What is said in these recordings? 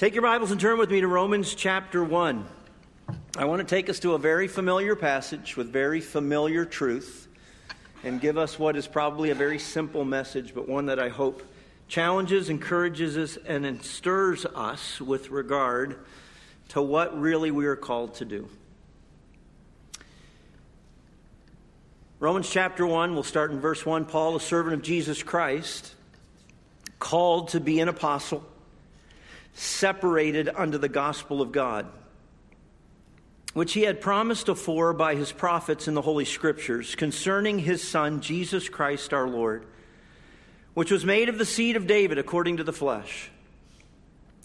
Take your Bibles and turn with me to Romans chapter 1. I want to take us to a very familiar passage with very familiar truth and give us what is probably a very simple message, but one that I hope challenges, encourages us, and stirs us with regard to what really we are called to do. Romans chapter 1, we'll start in verse 1. Paul, a servant of Jesus Christ, called to be an apostle separated unto the gospel of God, which he had promised afore by his prophets in the Holy Scriptures concerning his Son, Jesus Christ our Lord, which was made of the seed of David according to the flesh,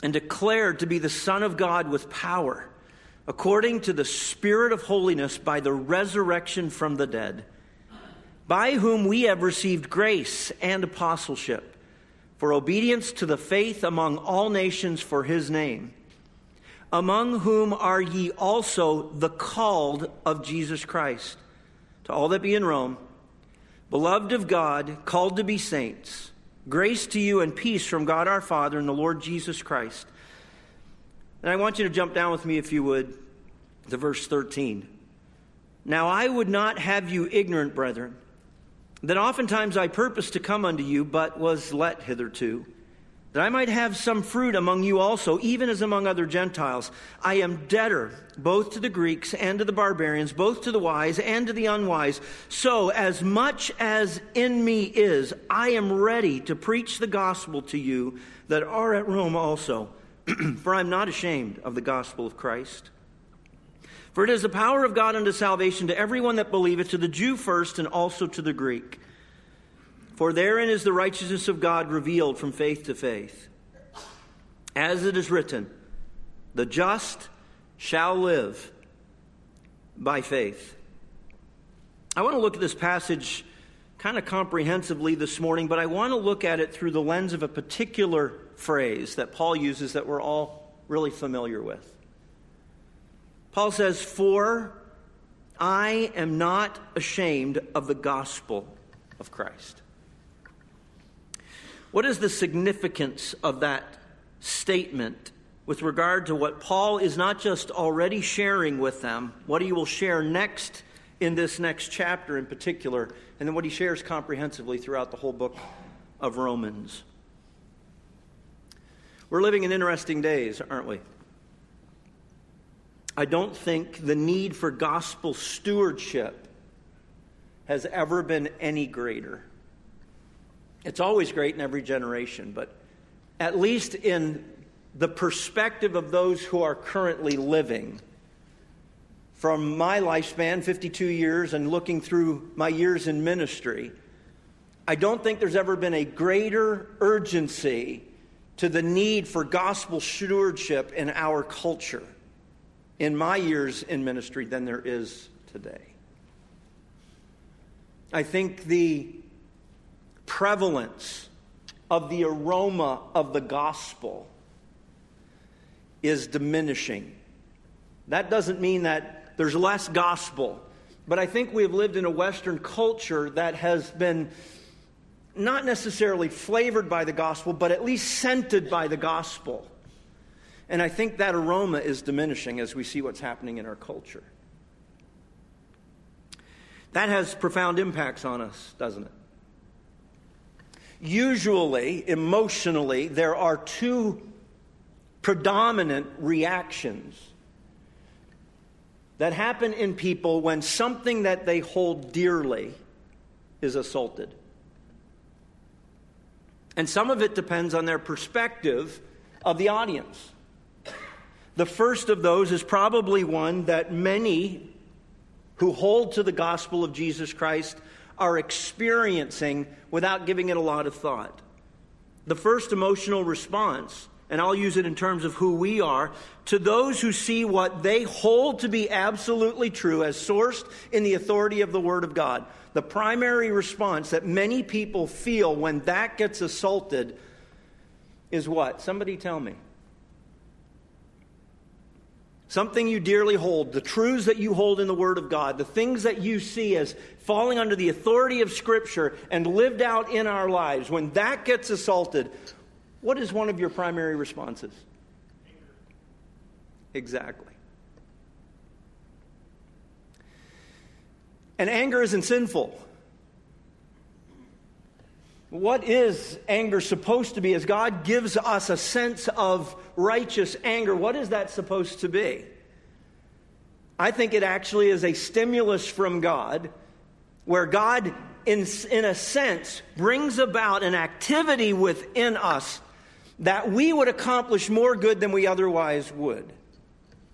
and declared to be the Son of God with power, according to the Spirit of holiness by the resurrection from the dead, by whom we have received grace and apostleship for obedience to the faith among all nations for his name, among whom are ye also the called of Jesus Christ. To all that be in Rome, beloved of God, called to be saints, grace to you and peace from God our Father and the Lord Jesus Christ. And I want you to jump down with me, if you would, to verse 13. Now I would not have you ignorant, brethren that oftentimes I purposed to come unto you, but was let hitherto, that I might have some fruit among you also, even as among other Gentiles. I am debtor both to the Greeks and to the barbarians, both to the wise and to the unwise. So, as much as in me is, I am ready to preach the gospel to you that are at Rome also. For I am not ashamed of the gospel of Christ. For it is the power of God unto salvation to everyone that believeth, to the Jew first, and also to the Greek. For therein is the righteousness of God revealed from faith to faith. As it is written, the just shall live by faith. I want to look at this passage kind of comprehensively this morning, but I want to look at it through the lens of a particular phrase that Paul uses that we're all really familiar with. Paul says, For I am not ashamed of the gospel of Christ. What is the significance of that statement with regard to what Paul is not just already sharing with them, what he will share next in this next chapter in particular, and then what he shares comprehensively throughout the whole book of Romans? We're living in interesting days, aren't we? I don't think the need for gospel stewardship has ever been any greater. It's always great in every generation, but at least in the perspective of those who are currently living, from my lifespan, 52 years, and looking through my years in ministry, I don't think there's ever been a greater urgency to the need for gospel stewardship in our culture in my years in ministry than there is today. I think the prevalence of the aroma of the gospel is diminishing. That doesn't mean that there's less gospel, but I think we have lived in a Western culture that has been not necessarily flavored by the gospel, but at least scented by the gospel. And I think that aroma is diminishing as we see what's happening in our culture. That has profound impacts on us, doesn't it? Usually, emotionally, there are two predominant reactions that happen in people when something that they hold dearly is assaulted. And some of it depends on their perspective of the audience. The first of those is probably one that many who hold to the gospel of Jesus Christ are experiencing without giving it a lot of thought. The first emotional response, and I'll use it in terms of who we are, to those who see what they hold to be absolutely true as sourced in the authority of the Word of God. The primary response that many people feel when that gets assaulted is what? Somebody tell me. Something you dearly hold, the truths that you hold in the Word of God, the things that you see as falling under the authority of Scripture and lived out in our lives, when that gets assaulted, what is one of your primary responses? exactly. And anger isn't sinful. What is anger supposed to be? As God gives us a sense of righteous anger, what is that supposed to be? I think it actually is a stimulus from God where God, in, in a sense, brings about an activity within us that we would accomplish more good than we otherwise would.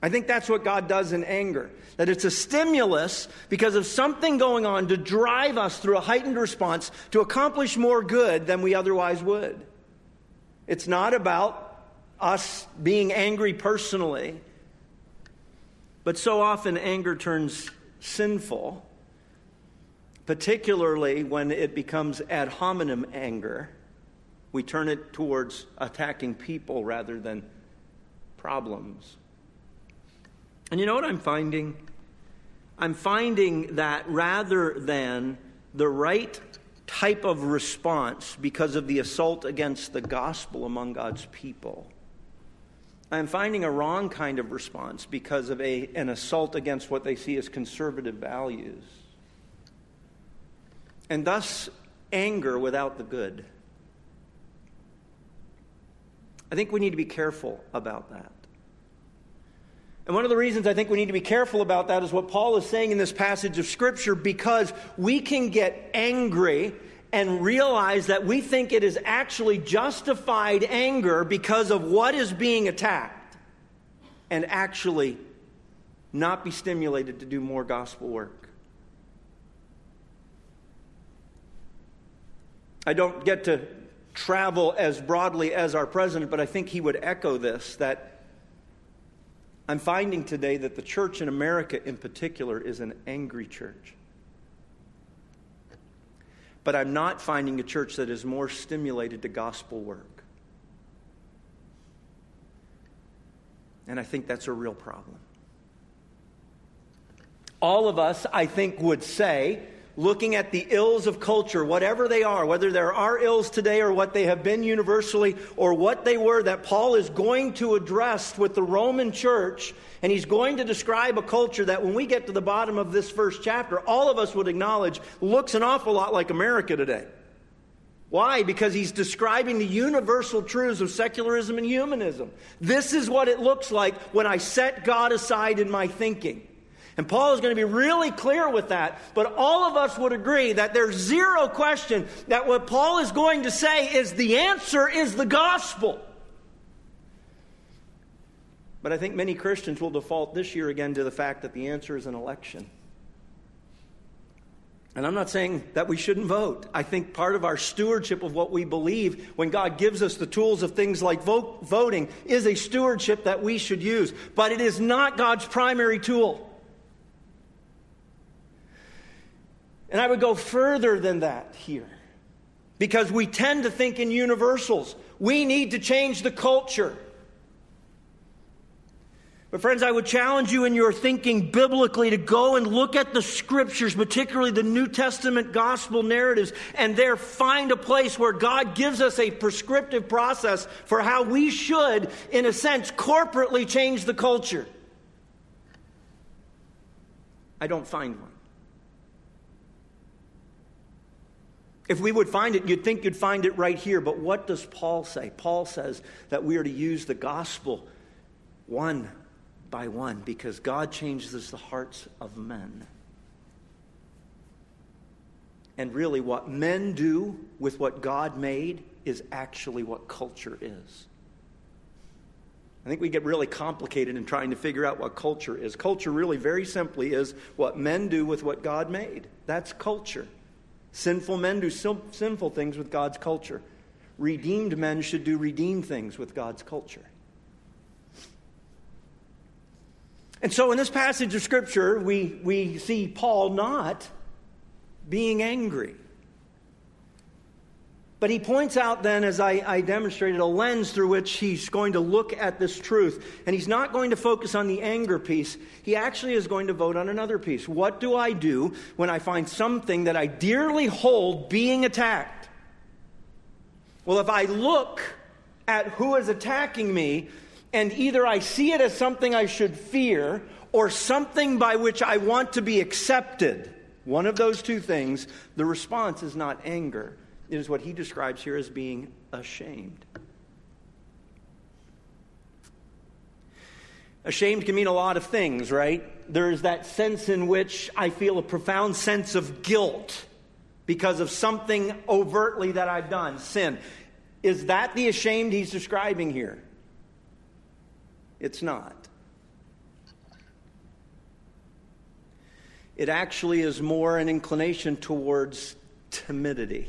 I think that's what God does in anger. That it's a stimulus because of something going on to drive us through a heightened response to accomplish more good than we otherwise would. It's not about us being angry personally, but so often anger turns sinful, particularly when it becomes ad hominem anger. We turn it towards attacking people rather than problems. And you know what I'm finding? I'm finding that rather than the right type of response because of the assault against the gospel among God's people, I'm finding a wrong kind of response because of a, an assault against what they see as conservative values. And thus, anger without the good. I think we need to be careful about that. And one of the reasons I think we need to be careful about that is what Paul is saying in this passage of Scripture because we can get angry and realize that we think it is actually justified anger because of what is being attacked and actually not be stimulated to do more gospel work. I don't get to travel as broadly as our president, but I think he would echo this that I'm finding today that the church in America, in particular, is an angry church. But I'm not finding a church that is more stimulated to gospel work. And I think that's a real problem. All of us, I think, would say looking at the ills of culture, whatever they are, whether there are ills today or what they have been universally or what they were, that Paul is going to address with the Roman church. And he's going to describe a culture that when we get to the bottom of this first chapter, all of us would acknowledge looks an awful lot like America today. Why? Because he's describing the universal truths of secularism and humanism. This is what it looks like when I set God aside in my thinking. And Paul is going to be really clear with that. But all of us would agree that there's zero question that what Paul is going to say is the answer is the gospel. But I think many Christians will default this year again to the fact that the answer is an election. And I'm not saying that we shouldn't vote. I think part of our stewardship of what we believe when God gives us the tools of things like vote, voting is a stewardship that we should use. But it is not God's primary tool. And I would go further than that here because we tend to think in universals. We need to change the culture. But, friends, I would challenge you in your thinking biblically to go and look at the scriptures, particularly the New Testament gospel narratives, and there find a place where God gives us a prescriptive process for how we should, in a sense, corporately change the culture. I don't find one. If we would find it, you'd think you'd find it right here. But what does Paul say? Paul says that we are to use the gospel one by one because God changes the hearts of men. And really, what men do with what God made is actually what culture is. I think we get really complicated in trying to figure out what culture is. Culture, really, very simply, is what men do with what God made. That's culture. Sinful men do sinful things with God's culture. Redeemed men should do redeemed things with God's culture. And so in this passage of Scripture, we, we see Paul not being angry. But he points out then, as I, I, demonstrated, a lens through which he's going to look at this truth. And he's not going to focus on the anger piece. He actually is going to vote on another piece. What do I do when I find something that I dearly hold being attacked? Well, if I look at who is attacking me, and either I see it as something I should fear or something by which I want to be accepted, one of those two things, the response is not anger. It is what he describes here as being ashamed. Ashamed can mean a lot of things, right? There's that sense in which I feel a profound sense of guilt because of something overtly that I've done, sin. Is that the ashamed he's describing here? It's not. It actually is more an inclination towards timidity.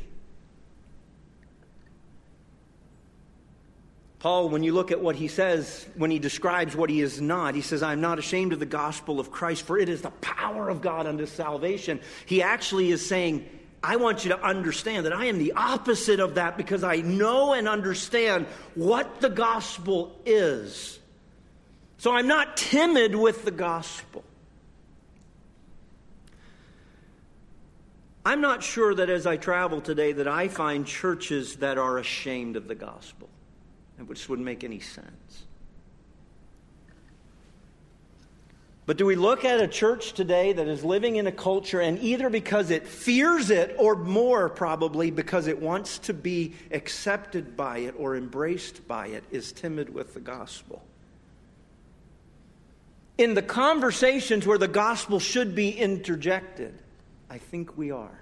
Paul, when you look at what he says, when he describes what he is not, he says, I'm not ashamed of the gospel of Christ, for it is the power of God unto salvation. He actually is saying, I want you to understand that I am the opposite of that because I know and understand what the gospel is. So I'm not timid with the gospel. I'm not sure that as I travel today that I find churches that are ashamed of the gospel which wouldn't make any sense. But do we look at a church today that is living in a culture and either because it fears it or more probably because it wants to be accepted by it or embraced by it is timid with the gospel? In the conversations where the gospel should be interjected, I think we are.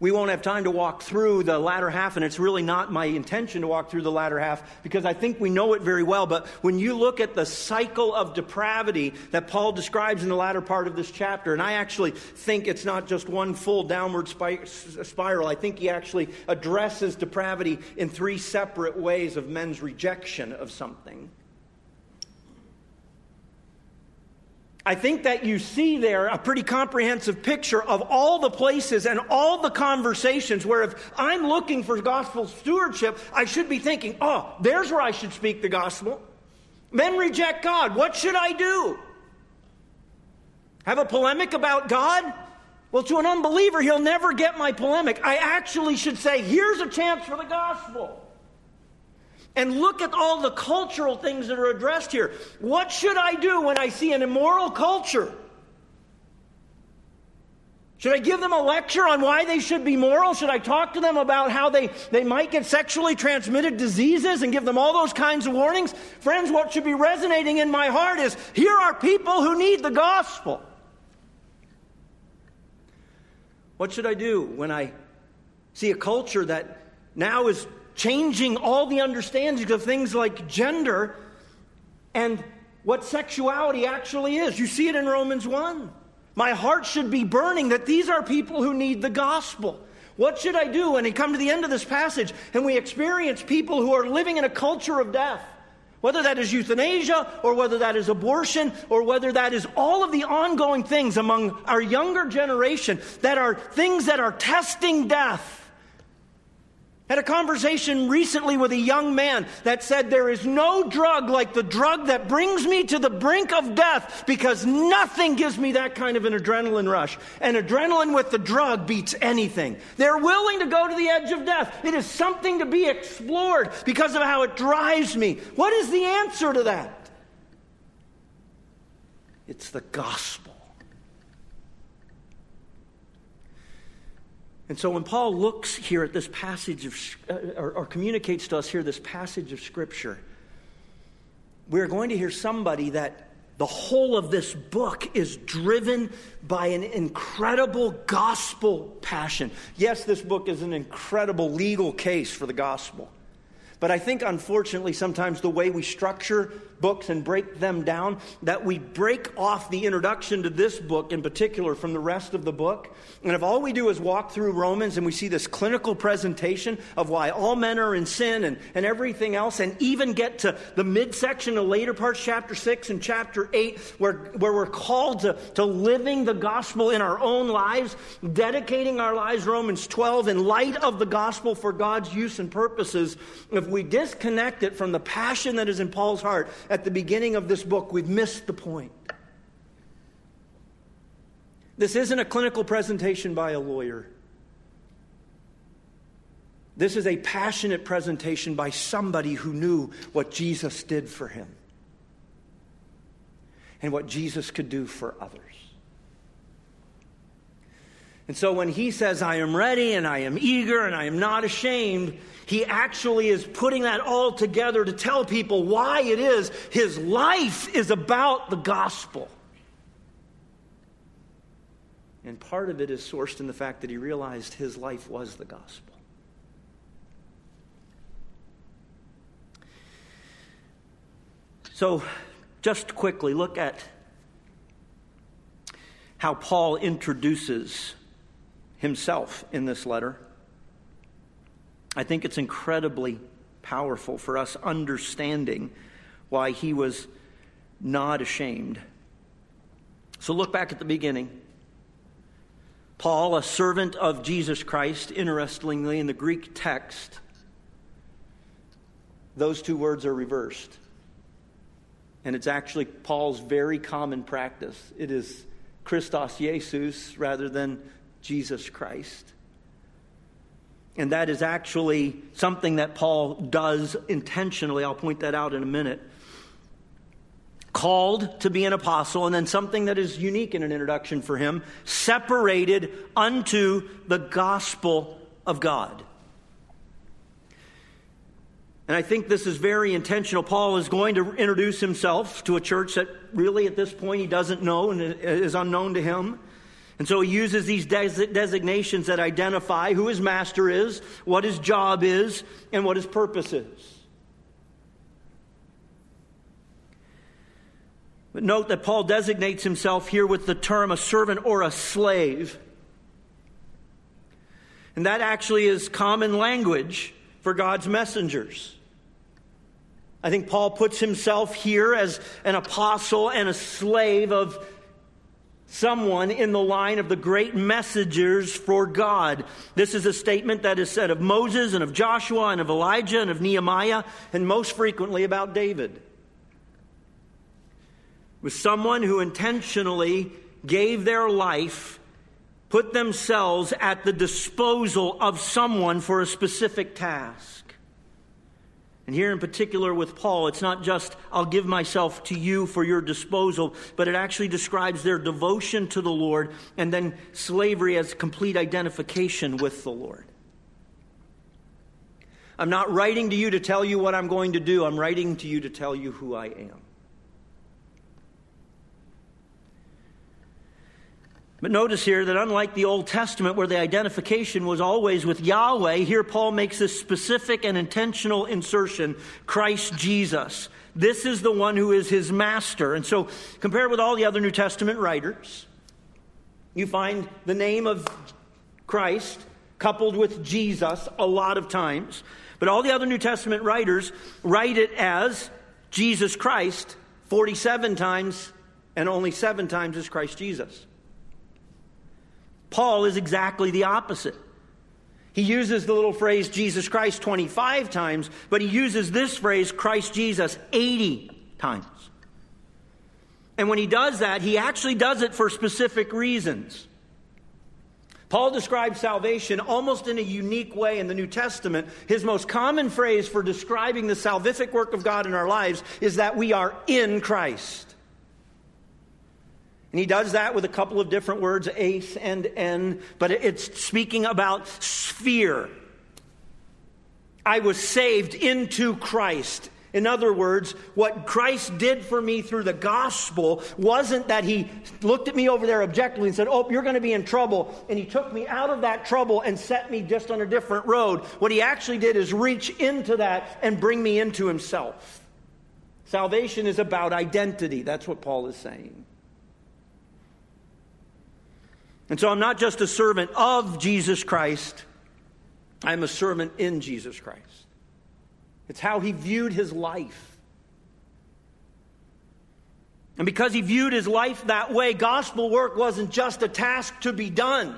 We won't have time to walk through the latter half, and it's really not my intention to walk through the latter half because I think we know it very well. But when you look at the cycle of depravity that Paul describes in the latter part of this chapter, and I actually think it's not just one full downward spiral, I think he actually addresses depravity in three separate ways of men's rejection of something. I think that you see there a pretty comprehensive picture of all the places and all the conversations where if I'm looking for gospel stewardship, I should be thinking, oh, there's where I should speak the gospel. Men reject God. What should I do? Have a polemic about God? Well, to an unbeliever, he'll never get my polemic. I actually should say, here's a chance for the gospel. And look at all the cultural things that are addressed here. What should I do when I see an immoral culture? Should I give them a lecture on why they should be moral? Should I talk to them about how they, they might get sexually transmitted diseases and give them all those kinds of warnings? Friends, what should be resonating in my heart is here are people who need the gospel. What should I do when I see a culture that now is changing all the understandings of things like gender and what sexuality actually is. You see it in Romans 1. My heart should be burning that these are people who need the gospel. What should I do when we come to the end of this passage and we experience people who are living in a culture of death? Whether that is euthanasia or whether that is abortion or whether that is all of the ongoing things among our younger generation that are things that are testing death. Had a conversation recently with a young man that said there is no drug like the drug that brings me to the brink of death because nothing gives me that kind of an adrenaline rush. And adrenaline with the drug beats anything. They're willing to go to the edge of death. It is something to be explored because of how it drives me. What is the answer to that? It's the gospel. And so when Paul looks here at this passage of, uh, or, or communicates to us here this passage of Scripture, we're going to hear somebody that the whole of this book is driven by an incredible gospel passion. Yes, this book is an incredible legal case for the gospel. But I think, unfortunately, sometimes the way we structure books and break them down, that we break off the introduction to this book in particular from the rest of the book. And if all we do is walk through Romans and we see this clinical presentation of why all men are in sin and, and everything else, and even get to the midsection, the later parts, chapter 6 and chapter 8, where, where we're called to, to living the gospel in our own lives, dedicating our lives, Romans 12, in light of the gospel for God's use and purposes, if we disconnect it from the passion that is in Paul's heart, at the beginning of this book, we've missed the point. This isn't a clinical presentation by a lawyer. This is a passionate presentation by somebody who knew what Jesus did for him and what Jesus could do for others. And so when he says, I am ready and I am eager and I am not ashamed, he actually is putting that all together to tell people why it is his life is about the gospel. And part of it is sourced in the fact that he realized his life was the gospel. So, just quickly, look at how Paul introduces himself in this letter. I think it's incredibly powerful for us understanding why he was not ashamed. So look back at the beginning. Paul, a servant of Jesus Christ, interestingly, in the Greek text, those two words are reversed. And it's actually Paul's very common practice. It is Christos Jesus rather than Jesus Christ. And that is actually something that Paul does intentionally. I'll point that out in a minute. Called to be an apostle, and then something that is unique in an introduction for him separated unto the gospel of God. And I think this is very intentional. Paul is going to introduce himself to a church that really at this point he doesn't know and is unknown to him. And so he uses these des- designations that identify who his master is, what his job is, and what his purpose is. But note that Paul designates himself here with the term a servant or a slave. And that actually is common language for God's messengers. I think Paul puts himself here as an apostle and a slave of someone in the line of the great messengers for God. This is a statement that is said of Moses and of Joshua and of Elijah and of Nehemiah and most frequently about David. Was someone who intentionally gave their life, put themselves at the disposal of someone for a specific task. And here in particular with Paul, it's not just, I'll give myself to you for your disposal, but it actually describes their devotion to the Lord and then slavery as complete identification with the Lord. I'm not writing to you to tell you what I'm going to do, I'm writing to you to tell you who I am. But notice here that unlike the Old Testament, where the identification was always with Yahweh, here Paul makes this specific and intentional insertion Christ Jesus. This is the one who is his master. And so, compared with all the other New Testament writers, you find the name of Christ coupled with Jesus a lot of times. But all the other New Testament writers write it as Jesus Christ 47 times, and only seven times as Christ Jesus. Paul is exactly the opposite. He uses the little phrase Jesus Christ 25 times, but he uses this phrase Christ Jesus 80 times. And when he does that, he actually does it for specific reasons. Paul describes salvation almost in a unique way in the New Testament. His most common phrase for describing the salvific work of God in our lives is that we are in Christ. And he does that with a couple of different words, eis and en, but it's speaking about sphere. I was saved into Christ. In other words, what Christ did for me through the gospel wasn't that he looked at me over there objectively and said, Oh, you're going to be in trouble. And he took me out of that trouble and set me just on a different road. What he actually did is reach into that and bring me into himself. Salvation is about identity. That's what Paul is saying. And so I'm not just a servant of Jesus Christ, I'm a servant in Jesus Christ. It's how he viewed his life. And because he viewed his life that way, gospel work wasn't just a task to be done,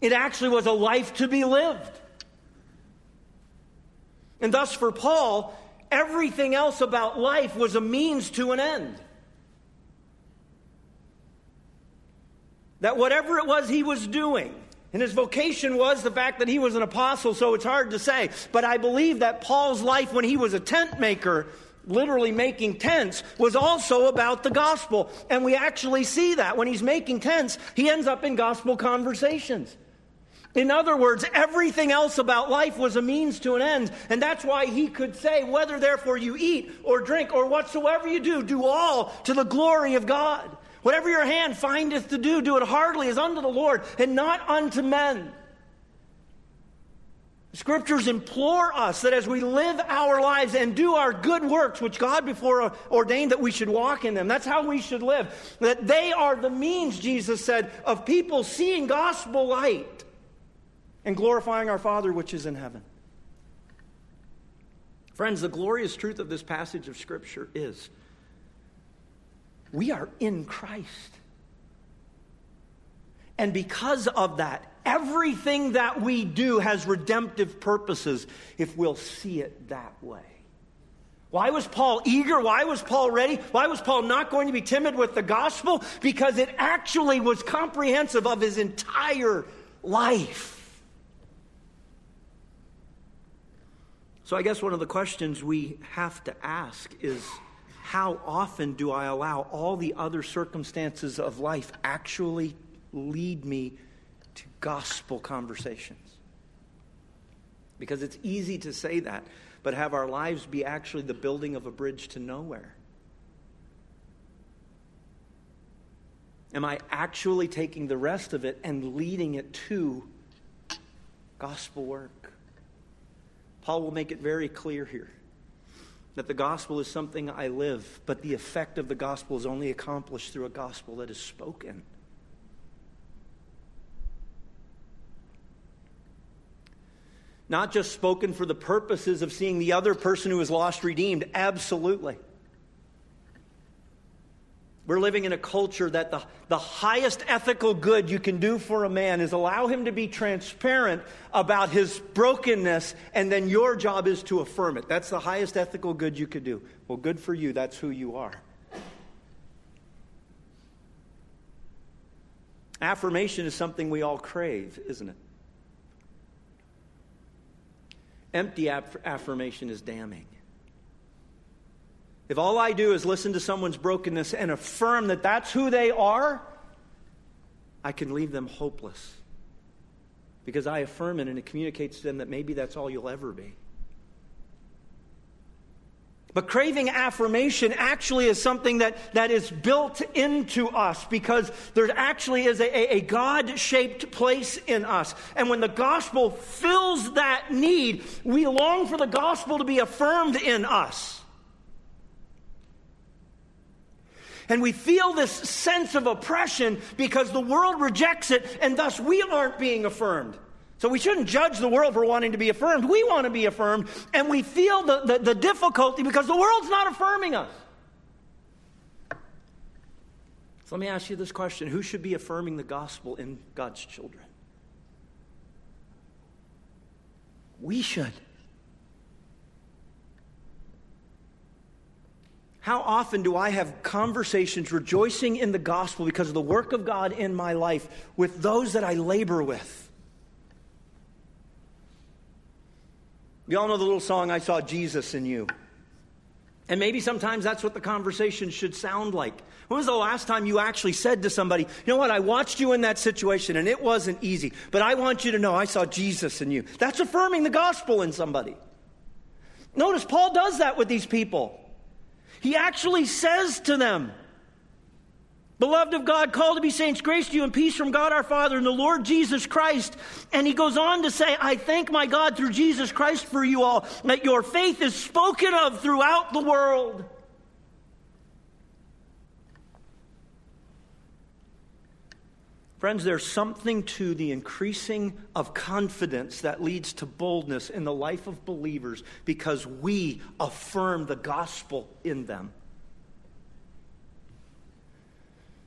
it actually was a life to be lived. And thus, for Paul, everything else about life was a means to an end. That whatever it was he was doing, And his vocation was the fact that he was an apostle, so it's hard to say. But I believe that Paul's life when he was a tent maker, literally making tents, was also about the gospel. And we actually see that. When he's making tents, he ends up in gospel conversations. In other words, everything else about life was a means to an end. And that's why he could say, Whether therefore you eat or drink or whatsoever you do, do all to the glory of God. Whatever your hand findeth to do, do it heartily as unto the Lord and not unto men. The scriptures implore us that as we live our lives and do our good works, which God before ordained that we should walk in them, that's how we should live, that they are the means, Jesus said, of people seeing gospel light and glorifying our Father which is in heaven. Friends, the glorious truth of this passage of Scripture is we are in Christ. And because of that, everything that we do has redemptive purposes if we'll see it that way. Why was Paul eager? Why was Paul ready? Why was Paul not going to be timid with the gospel? Because it actually was comprehensive of his entire life. So, I guess one of the questions we have to ask is how often do I allow all the other circumstances of life actually lead me to gospel conversations? Because it's easy to say that, but have our lives be actually the building of a bridge to nowhere. Am I actually taking the rest of it and leading it to gospel work? Paul will make it very clear here that the gospel is something I live, but the effect of the gospel is only accomplished through a gospel that is spoken. Not just spoken for the purposes of seeing the other person who is lost redeemed, absolutely. We're living in a culture that the, the highest ethical good you can do for a man is allow him to be transparent about his brokenness, and then your job is to affirm it. That's the highest ethical good you could do. Well, good for you. That's who you are. Affirmation is something we all crave, isn't it? Empty aff- affirmation is damning. If all I do is listen to someone's brokenness and affirm that that's who they are, I can leave them hopeless. Because I affirm it and it communicates to them that maybe that's all you'll ever be. But craving affirmation actually is something that, that is built into us because there actually is a, a God shaped place in us. And when the gospel fills that need, we long for the gospel to be affirmed in us. And we feel this sense of oppression because the world rejects it, and thus we aren't being affirmed. So we shouldn't judge the world for wanting to be affirmed. We want to be affirmed, and we feel the, the, the difficulty because the world's not affirming us. So let me ask you this question Who should be affirming the gospel in God's children? We should. How often do I have conversations rejoicing in the gospel because of the work of God in my life with those that I labor with? You all know the little song, I Saw Jesus in You. And maybe sometimes that's what the conversation should sound like. When was the last time you actually said to somebody, you know what, I watched you in that situation and it wasn't easy, but I want you to know I saw Jesus in you? That's affirming the gospel in somebody. Notice Paul does that with these people. He actually says to them, Beloved of God, called to be saints, grace to you and peace from God our Father and the Lord Jesus Christ. And he goes on to say, I thank my God through Jesus Christ for you all, that your faith is spoken of throughout the world. Friends, there's something to the increasing of confidence that leads to boldness in the life of believers because we affirm the gospel in them.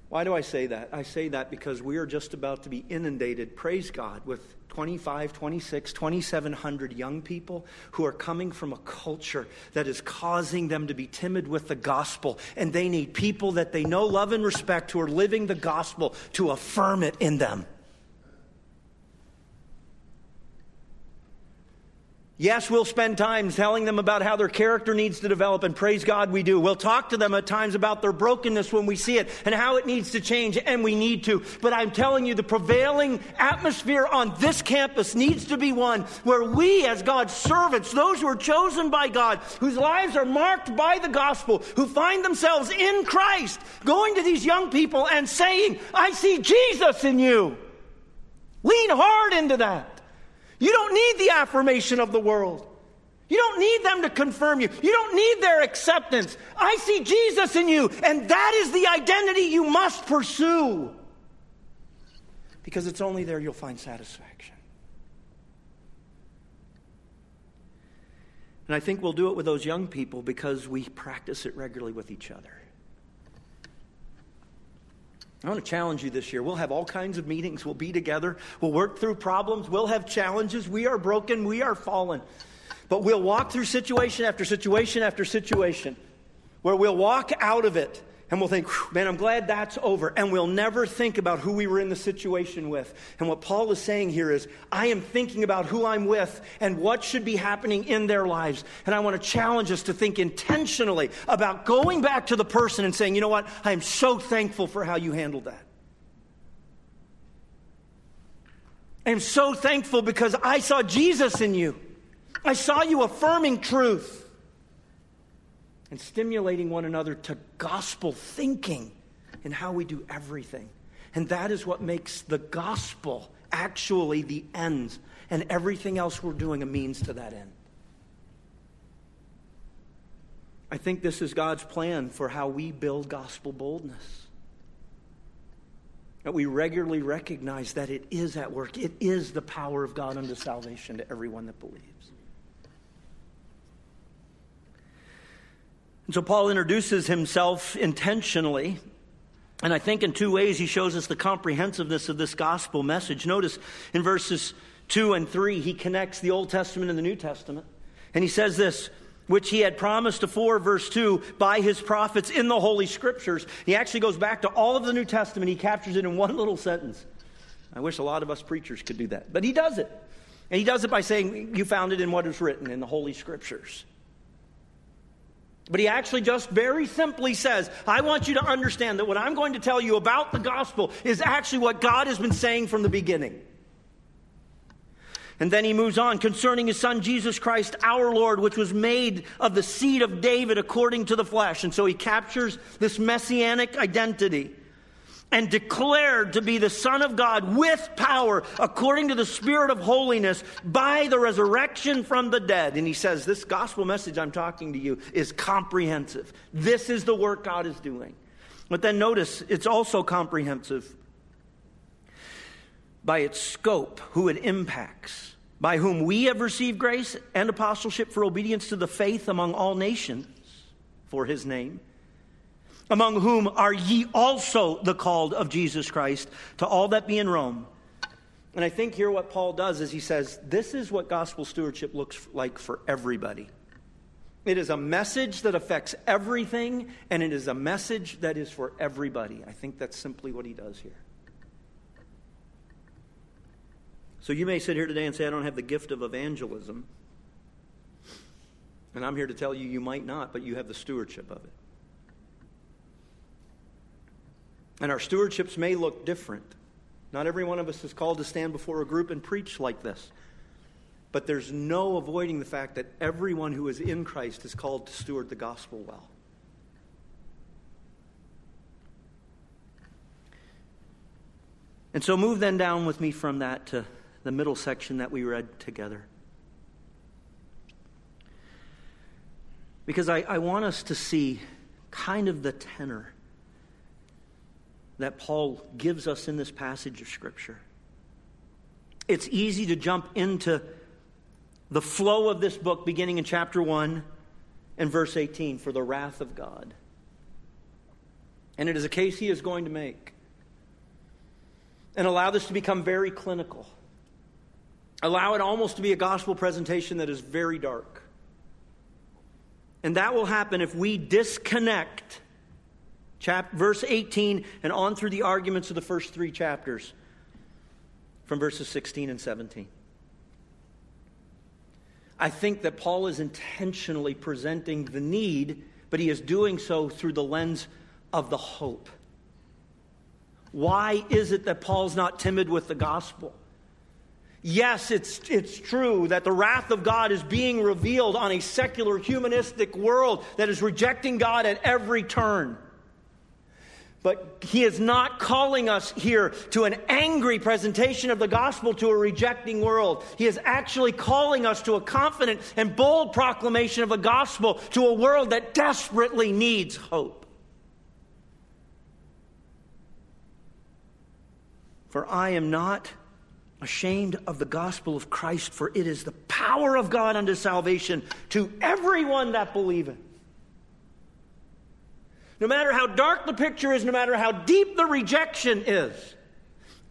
Why do I say that? I say that because we are just about to be inundated, praise God, with 25, 26, 2,700 young people who are coming from a culture that is causing them to be timid with the gospel. And they need people that they know, love, and respect who are living the gospel to affirm it in them. Yes, we'll spend time telling them about how their character needs to develop, and praise God we do. We'll talk to them at times about their brokenness when we see it and how it needs to change, and we need to. But I'm telling you, the prevailing atmosphere on this campus needs to be one where we, as God's servants, those who are chosen by God, whose lives are marked by the gospel, who find themselves in Christ, going to these young people and saying, I see Jesus in you. Lean hard into that. You don't need the affirmation of the world. You don't need them to confirm you. You don't need their acceptance. I see Jesus in you, and that is the identity you must pursue. Because it's only there you'll find satisfaction. And I think we'll do it with those young people because we practice it regularly with each other. I want to challenge you this year. We'll have all kinds of meetings. We'll be together. We'll work through problems. We'll have challenges. We are broken. We are fallen. But we'll walk through situation after situation after situation where we'll walk out of it and we'll think, man, I'm glad that's over. And we'll never think about who we were in the situation with. And what Paul is saying here is, I am thinking about who I'm with and what should be happening in their lives. And I want to challenge us to think intentionally about going back to the person and saying, you know what? I am so thankful for how you handled that. I am so thankful because I saw Jesus in you. I saw you affirming truth and stimulating one another to gospel thinking in how we do everything. And that is what makes the gospel actually the end, and everything else we're doing a means to that end. I think this is God's plan for how we build gospel boldness. That we regularly recognize that it is at work. It is the power of God unto salvation to everyone that believes. And so Paul introduces himself intentionally. And I think in two ways he shows us the comprehensiveness of this gospel message. Notice in verses 2 and 3, he connects the Old Testament and the New Testament. And he says this, which he had promised afore, verse 2, by his prophets in the Holy Scriptures. He actually goes back to all of the New Testament. He captures it in one little sentence. I wish a lot of us preachers could do that. But he does it. And he does it by saying, You found it in what is written in the Holy Scriptures. But he actually just very simply says, I want you to understand that what I'm going to tell you about the gospel is actually what God has been saying from the beginning. And then he moves on concerning his son Jesus Christ, our Lord, which was made of the seed of David according to the flesh. And so he captures this messianic identity and declared to be the Son of God with power according to the Spirit of holiness by the resurrection from the dead. And he says, This gospel message I'm talking to you is comprehensive. This is the work God is doing. But then notice, it's also comprehensive by its scope, who it impacts, by whom we have received grace and apostleship for obedience to the faith among all nations for his name among whom are ye also the called of Jesus Christ, to all that be in Rome. And I think here what Paul does is he says, This is what gospel stewardship looks like for everybody. It is a message that affects everything, and it is a message that is for everybody. I think that's simply what he does here. So you may sit here today and say, I don't have the gift of evangelism. And I'm here to tell you, you might not, but you have the stewardship of it. And our stewardships may look different. Not every one of us is called to stand before a group and preach like this. But there's no avoiding the fact that everyone who is in Christ is called to steward the gospel well. And so move then down with me from that to the middle section that we read together. Because I, I want us to see kind of the tenor that Paul gives us in this passage of Scripture. It's easy to jump into the flow of this book beginning in chapter 1 and verse 18 for the wrath of God. And it is a case he is going to make. And allow this to become very clinical. Allow it almost to be a gospel presentation that is very dark. And that will happen if we disconnect Chap- verse 18 and on through the arguments of the first three chapters from verses 16 and 17. I think that Paul is intentionally presenting the need, but he is doing so through the lens of the hope. Why is it that Paul's not timid with the gospel? Yes, it's, it's true that the wrath of God is being revealed on a secular, humanistic world that is rejecting God at every turn. But he is not calling us here to an angry presentation of the gospel to a rejecting world. He is actually calling us to a confident and bold proclamation of the gospel to a world that desperately needs hope. For I am not ashamed of the gospel of Christ, for it is the power of God unto salvation to everyone that believeth. No matter how dark the picture is, no matter how deep the rejection is,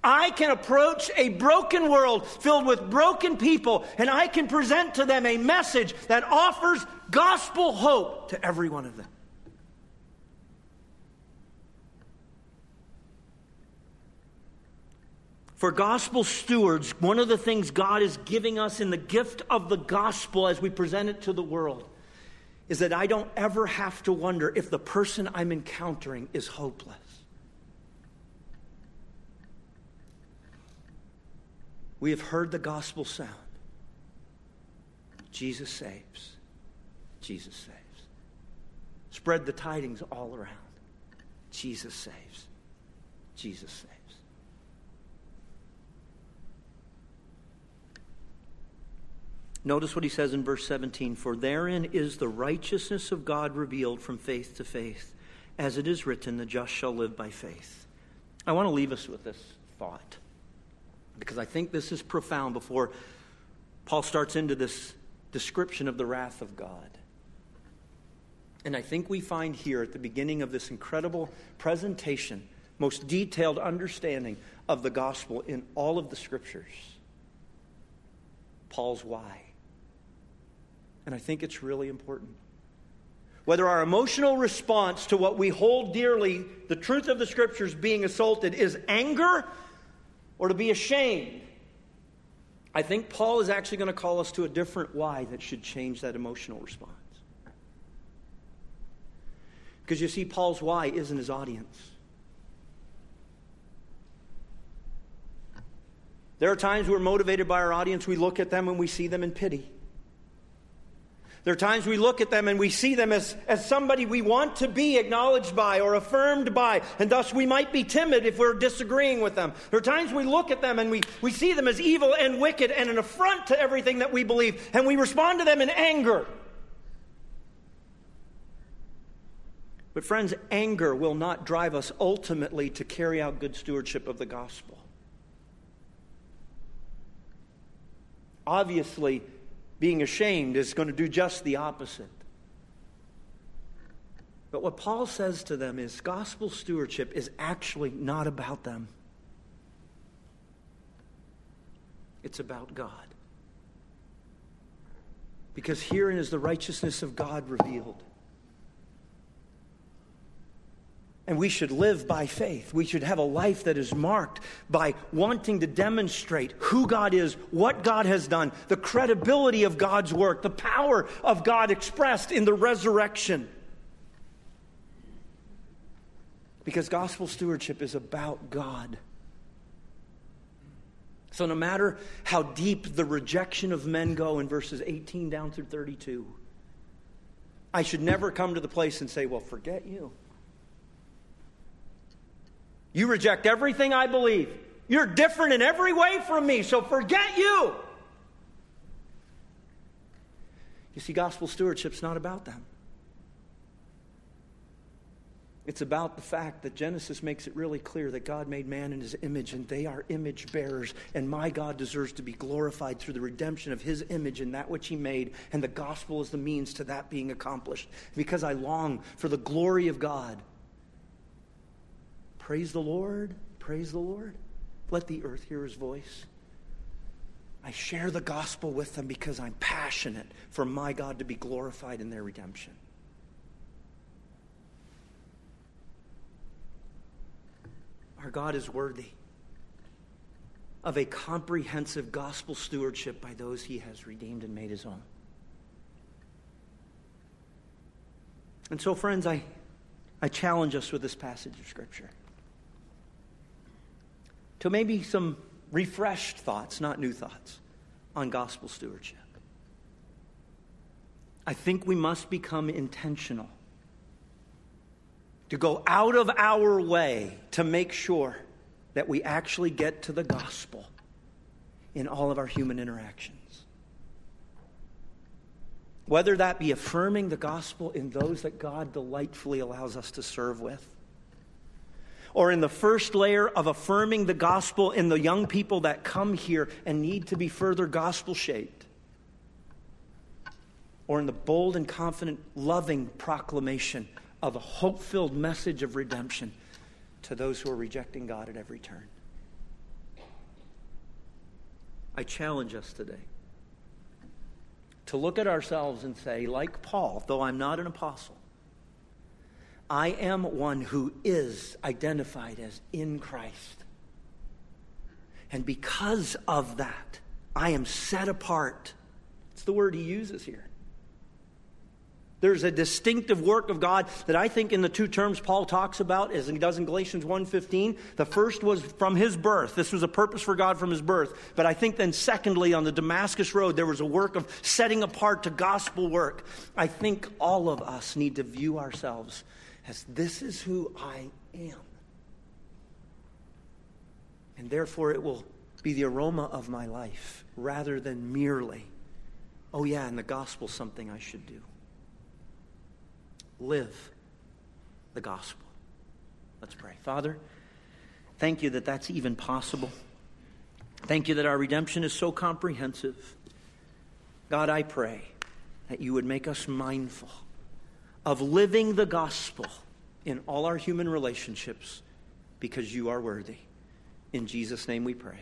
I can approach a broken world filled with broken people and I can present to them a message that offers gospel hope to every one of them. For gospel stewards, one of the things God is giving us in the gift of the gospel as we present it to the world is that I don't ever have to wonder if the person I'm encountering is hopeless. We have heard the gospel sound Jesus saves. Jesus saves. Spread the tidings all around. Jesus saves. Jesus saves. Notice what he says in verse 17 For therein is the righteousness of God revealed from faith to faith. As it is written, the just shall live by faith. I want to leave us with this thought because I think this is profound before Paul starts into this description of the wrath of God. And I think we find here at the beginning of this incredible presentation, most detailed understanding of the gospel in all of the scriptures, Paul's why. And I think it's really important. Whether our emotional response to what we hold dearly, the truth of the scriptures being assaulted, is anger or to be ashamed, I think Paul is actually going to call us to a different why that should change that emotional response. Because you see, Paul's why isn't his audience. There are times we're motivated by our audience, we look at them and we see them in pity. There are times we look at them and we see them as, as somebody we want to be acknowledged by or affirmed by, and thus we might be timid if we're disagreeing with them. There are times we look at them and we, we see them as evil and wicked and an affront to everything that we believe, and we respond to them in anger. But, friends, anger will not drive us ultimately to carry out good stewardship of the gospel. Obviously, being ashamed is going to do just the opposite. But what Paul says to them is gospel stewardship is actually not about them, it's about God. Because herein is the righteousness of God revealed. And we should live by faith. We should have a life that is marked by wanting to demonstrate who God is, what God has done, the credibility of God's work, the power of God expressed in the resurrection. Because gospel stewardship is about God. So, no matter how deep the rejection of men go in verses 18 down through 32, I should never come to the place and say, Well, forget you. You reject everything I believe. You're different in every way from me, so forget you. You see, gospel stewardship's not about them. It's about the fact that Genesis makes it really clear that God made man in his image and they are image bearers. And my God deserves to be glorified through the redemption of his image and that which he made. And the gospel is the means to that being accomplished. Because I long for the glory of God Praise the Lord. Praise the Lord. Let the earth hear his voice. I share the gospel with them because I'm passionate for my God to be glorified in their redemption. Our God is worthy of a comprehensive gospel stewardship by those he has redeemed and made his own. And so, friends, I, I challenge us with this passage of Scripture to maybe some refreshed thoughts, not new thoughts, on gospel stewardship. I think we must become intentional to go out of our way to make sure that we actually get to the gospel in all of our human interactions. Whether that be affirming the gospel in those that God delightfully allows us to serve with, or in the first layer of affirming the gospel in the young people that come here and need to be further gospel shaped, or in the bold and confident, loving proclamation of a hope filled message of redemption to those who are rejecting God at every turn. I challenge us today to look at ourselves and say, like Paul, though I'm not an apostle, I am one who is identified as in Christ. And because of that, I am set apart. It's the word he uses here. There's a distinctive work of God that I think in the two terms Paul talks about, as he does in Galatians 1.15. The first was from his birth. This was a purpose for God from his birth. But I think then secondly, on the Damascus Road, there was a work of setting apart to gospel work. I think all of us need to view ourselves as this is who I am. And therefore it will be the aroma of my life rather than merely, oh yeah, and the gospel, something I should do live the gospel. Let's pray. Father, thank you that that's even possible. Thank you that our redemption is so comprehensive. God, I pray that you would make us mindful of living the gospel in all our human relationships because you are worthy. In Jesus' name we pray.